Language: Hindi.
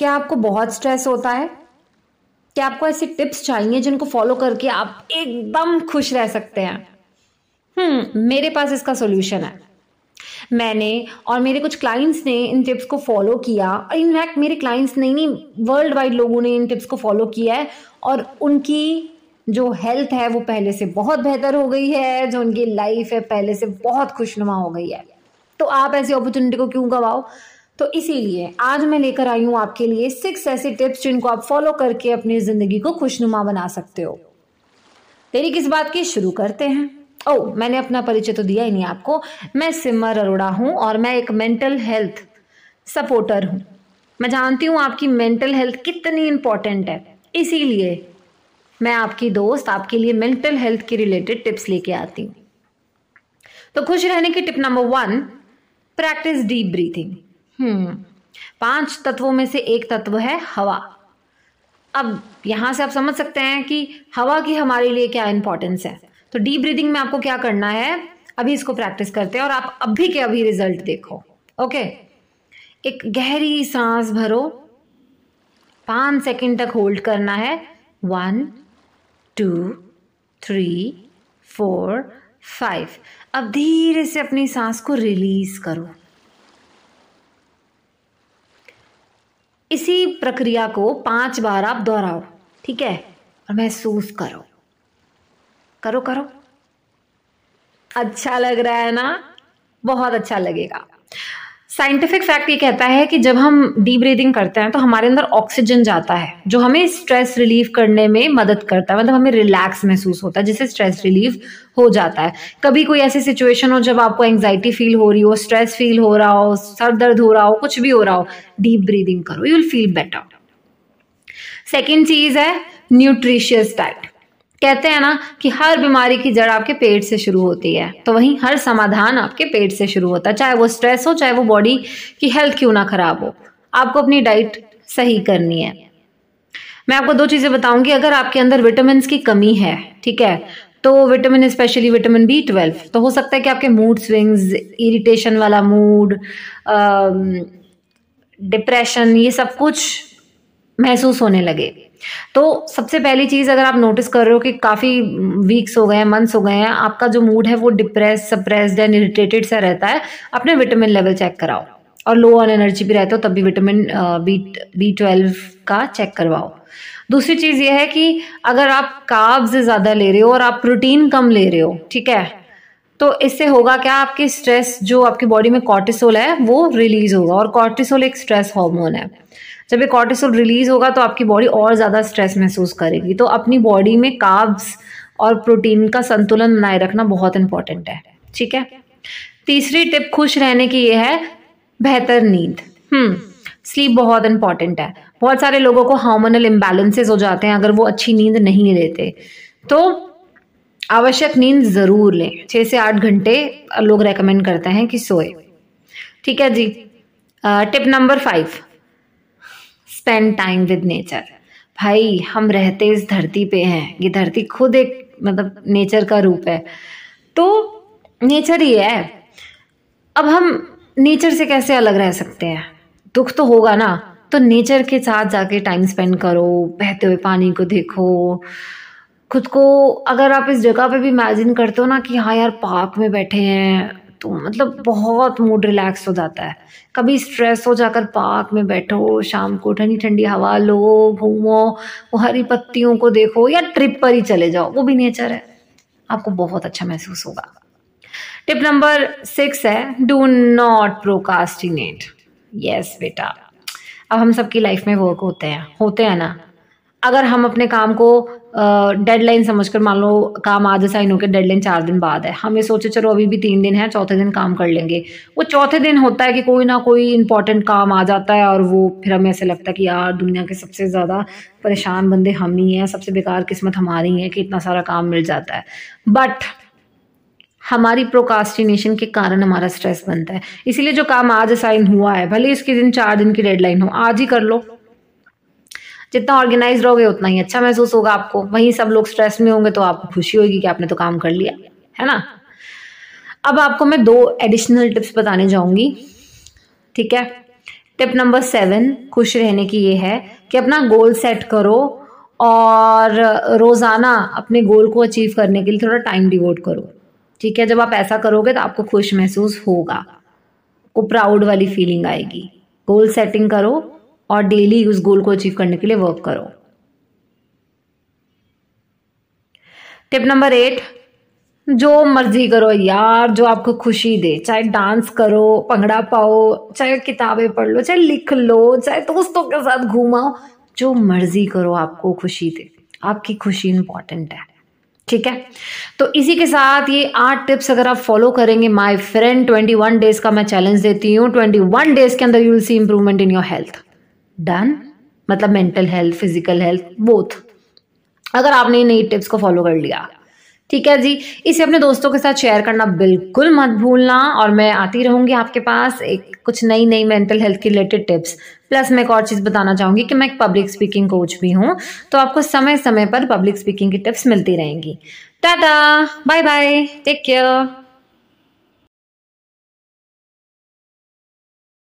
क्या आपको बहुत स्ट्रेस होता है? क्या आपको ऐसी टिप्स चाहिए जिनको फॉलो करके आप एकदम खुश रह सकते हैं? हम्म मेरे पास इसका सोल्यूशन है। मैंने और मेरे कुछ क्लाइंट्स ने इन टिप्स को फॉलो किया। और इनफैक्ट मेरे क्लाइंट्स नहीं नहीं वर्ल्ड वाइड लोगों ने इन टिप्स को फॉलो किया है और उनकी जो हेल्थ है, वो पहले से बहुत बेहतर हो गई है, जो उनकी लाइफ है, पहले से बहुत खुशनुमा हो गई है। तो आप ऐसी अपॉर्चुनिटी को क्यों गवाओ? तो इसीलिए आज मैं लेकर आई हूँ आपके लिए सिक्स ऐसे टिप्स जिनको आप फॉलो करके अपनी ज़िंदगी को खुशनुमा बना सकते हो। तेरी किस बात की? शुरू करते हैं। ओ, मैंने अपना परिचय तो दिया ही नहीं आपको। मैं सिमर अरोड़ा हूँ और मैं एक मेंटल हेल्थ सपोर्टर हूँ। मैं जानती हूँ आपकी मेंटल हेल्थ कितनी इंपॉर्टेंट है। इसीलिए मैं आपकी दोस्त, आपके लिए मेंटल हेल्थ के रिलेटेड टिप्स लेके आती हूँ। तो खुश रहने की tip number one practice deep breathing पाँच तत्वों में से एक तत्व है हवा। अब यहाँ से आप समझ सकते हैं कि हवा की हमारे लिए क्या इंपॉर्टेंस है। तो डीप ब्रीदिंग में आपको क्या करना है? अभी इसको प्रैक्टिस करते हैं और आप अभी के अभी रिज़ल्ट देखो। ओके एक गहरी सांस भरो। पाँच सेकंड तक होल्ड करना है। One two three four five अब धीरे से अपनी सांस को रिलीज़ करो। इसी प्रक्रिया को पाँच बार आप दोहराओ, ठीक है? और महसूस करो। करो करो। अच्छा लग रहा है ना? बहुत अच्छा लगेगा। साइंटिफिक फैक्ट ये कहता है कि जब हम डीप ब्रीदिंग करते हैं तो हमारे अंदर ऑक्सीजन जाता है, जो हमें स्ट्रेस रिलीफ करने में मदद करता है मतलब हमें रिलैक्स महसूस होता है, जिससे स्ट्रेस रिलीफ हो जाता है। कभी कोई ऐसी सिचुएशन हो जब आपको एंग्जाइटी फील हो रही हो स्ट्रेस फील हो रहा हो, सर दर्द हो रहा हो, कुछ भी हो रहा हो डीप ब्रीदिंग करो you will feel better second चीज़ है न्यूट्रिशियस डाइट कहते हैं ना कि हर बीमारी की जड़ आपके पेट से शुरू होती है। तो वहीं हर समाधान आपके पेट से शुरू होता है। चाहे वो स्ट्रेस हो, चाहे वो बॉडी की हेल्थ क्यों ना खराब हो। आपको अपनी डाइट सही करनी है। मैं आपको दो चीज़ें बताऊँगी। अगर आपके अंदर विटामिन की कमी है, ठीक है तो vitamin specially vitamin B twelve तो हो सकता है कि आपके मूड स्विंग्स इरिटेशन वाला मूड डिप्रेशन ये सब कुछ महसूस होने लगे। तो सबसे पहली चीज़ अगर आप नोटिस कर रहे हो कि काफ़ी वीक्स हो गए हैं मंथ्स हो गए हैं, आपका जो मूड है वो डिप्रेस सप्रेस्ड एंड इरिटेटेड सा रहता है, अपने विटामिन लेवल चेक कराओ। और लो ऑन एनर्जी भी रहते हो, तब भी विटामिन बी बी ट्वेल्व का चेक करवाओ। दूसरी चीज़ ये है कि अगर आप काब्स ज़्यादा ले रहे हो और आप प्रोटीन कम ले रहे हो, ठीक है तो इससे होगा क्या? आपकी स्ट्रेस जो आपकी बॉडी में कॉर्टिसोल है, वो रिलीज़ होगा और कॉर्टिसोल एक स्ट्रेस हार्मोन है। जब ये कॉर्टिसोल रिलीज़ होगा तो आपकी बॉडी और ज़्यादा स्ट्रेस महसूस करेगी। तो अपनी बॉडी में काब्स और प्रोटीन का संतुलन बनाए रखना बहुत इंपॉर्टेंट है। ठीक है? तीसरी टिप खुश रहने की ये है, बेहतर नींद। हम्म स्लीप बहुत इंपॉर्टेंट है। बहुत सारे लोगों को हार्मोनल इम्बैलेंसेज हो जाते हैं अगर वो अच्छी नींद नहीं लेते। तो आवश्यक नींद ज़रूर लें। छः से आठ घंटे लोग रेकमेंड करते हैं कि सोए। ठीक है जी। Tip number five spend time with nature भाई, हम रहते इस धरती पे हैं। ये धरती खुद एक मतलब नेचर का रूप है। तो नेचर ही है। अब हम नेचर से कैसे अलग रह सकते हैं? दुख तो होगा ना। तो नेचर के साथ जाके टाइम स्पेंड करो, बहते हुए पानी को देखो। खुद को अगर आप इस जगह पे भी इमेजिन करते हो ना कि हाँ यार पार्क में बैठे हैं तो मतलब बहुत मूड रिलैक्स हो जाता है। कभी स्ट्रेस हो जाकर पार्क में बैठो, शाम को ठंडी ठंडी हवा लो, घूमो, वो हरी पत्तियों को देखो या ट्रिप पर ही चले जाओ, वो भी नेचर है। आपको बहुत अच्छा महसूस होगा। टिप नंबर सिक्स है डू नॉट प्रोकास्टिनेट यस बेटा। अब हम सबकी लाइफ में वर्क होते हैं होते हैं ना। अगर हम अपने काम को डेडलाइन समझकर मान लो काम आज साइन होकर डेडलाइन चार दिन बाद है, हमें सोचे चलो अभी भी तीन दिन है, चौथे दिन काम कर लेंगे। वो चौथे दिन होता है कि कोई ना कोई इंपॉर्टेंट काम आ जाता है और वो फिर हमें ऐसे लगता है कि यार, दुनिया के सबसे ज़्यादा परेशान बंदे हम ही हैं, सबसे बेकार किस्मत हमारी है कि इतना सारा काम मिल जाता है। बट हमारी प्रोकास्टिनेशन के कारण हमारा स्ट्रेस बनता है। इसीलिए जो काम आज साइन हुआ है, भले इसके दिन चार दिन की डेडलाइन हो, आज ही कर लो। जितना ऑर्गेनाइज रहोगे, उतना ही अच्छा महसूस होगा आपको। वहीं सब लोग स्ट्रेस में होंगे तो आपको खुशी होगी कि आपने तो काम कर लिया, है ना? अब आपको मैं दो एडिशनल टिप्स बताने जाऊँगी, ठीक है? टिप नंबर सेवन खुश रहने की ये है कि अपना गोल सेट करो और रोज़ाना अपने गोल को अचीव करने के लिए थोड़ा टाइम डिवोट करो, ठीक है? जब आप ऐसा करोगे तो आपको खुश महसूस होगा को प्राउड वाली फीलिंग आएगी। गोल सेटिंग करो और डेली उस गोल को अचीव करने के लिए वर्क करो। टिप नंबर एट जो मर्ज़ी करो यार, जो आपको खुशी दे, चाहे डांस करो, पंगड़ा पाओ, चाहे किताबें पढ़ लो, चाहे लिख लो, चाहे दोस्तों के साथ घूमाओ, जो मर्ज़ी करो आपको खुशी दे। आपकी खुशी इंपॉर्टेंट है। ठीक है? तो इसी के साथ ये आठ टिप्स अगर आप फॉलो करेंगे my friend twenty one days का मैं चैलेंज देती हूँ। ट्वेंटी वन डेज़ के अंदर you will see improvement in your health done मतलब mental health physical health both अगर आपने नई टिप्स को फॉलो कर लिया। ठीक है जी? इसे अपने दोस्तों के साथ शेयर करना बिल्कुल मत भूलना और मैं आती रहूँगी आपके पास एक कुछ नई नई मेंटल हेल्थ के रिलेटेड टिप्स प्लस मैं एक और चीज़ बताना चाहूँगी कि मैं एक पब्लिक स्पीकिंग कोच भी हूँ तो आपको समय समय पर पब्लिक स्पीकिंग की टिप्स मिलती रहेंगी। Tata bye bye take care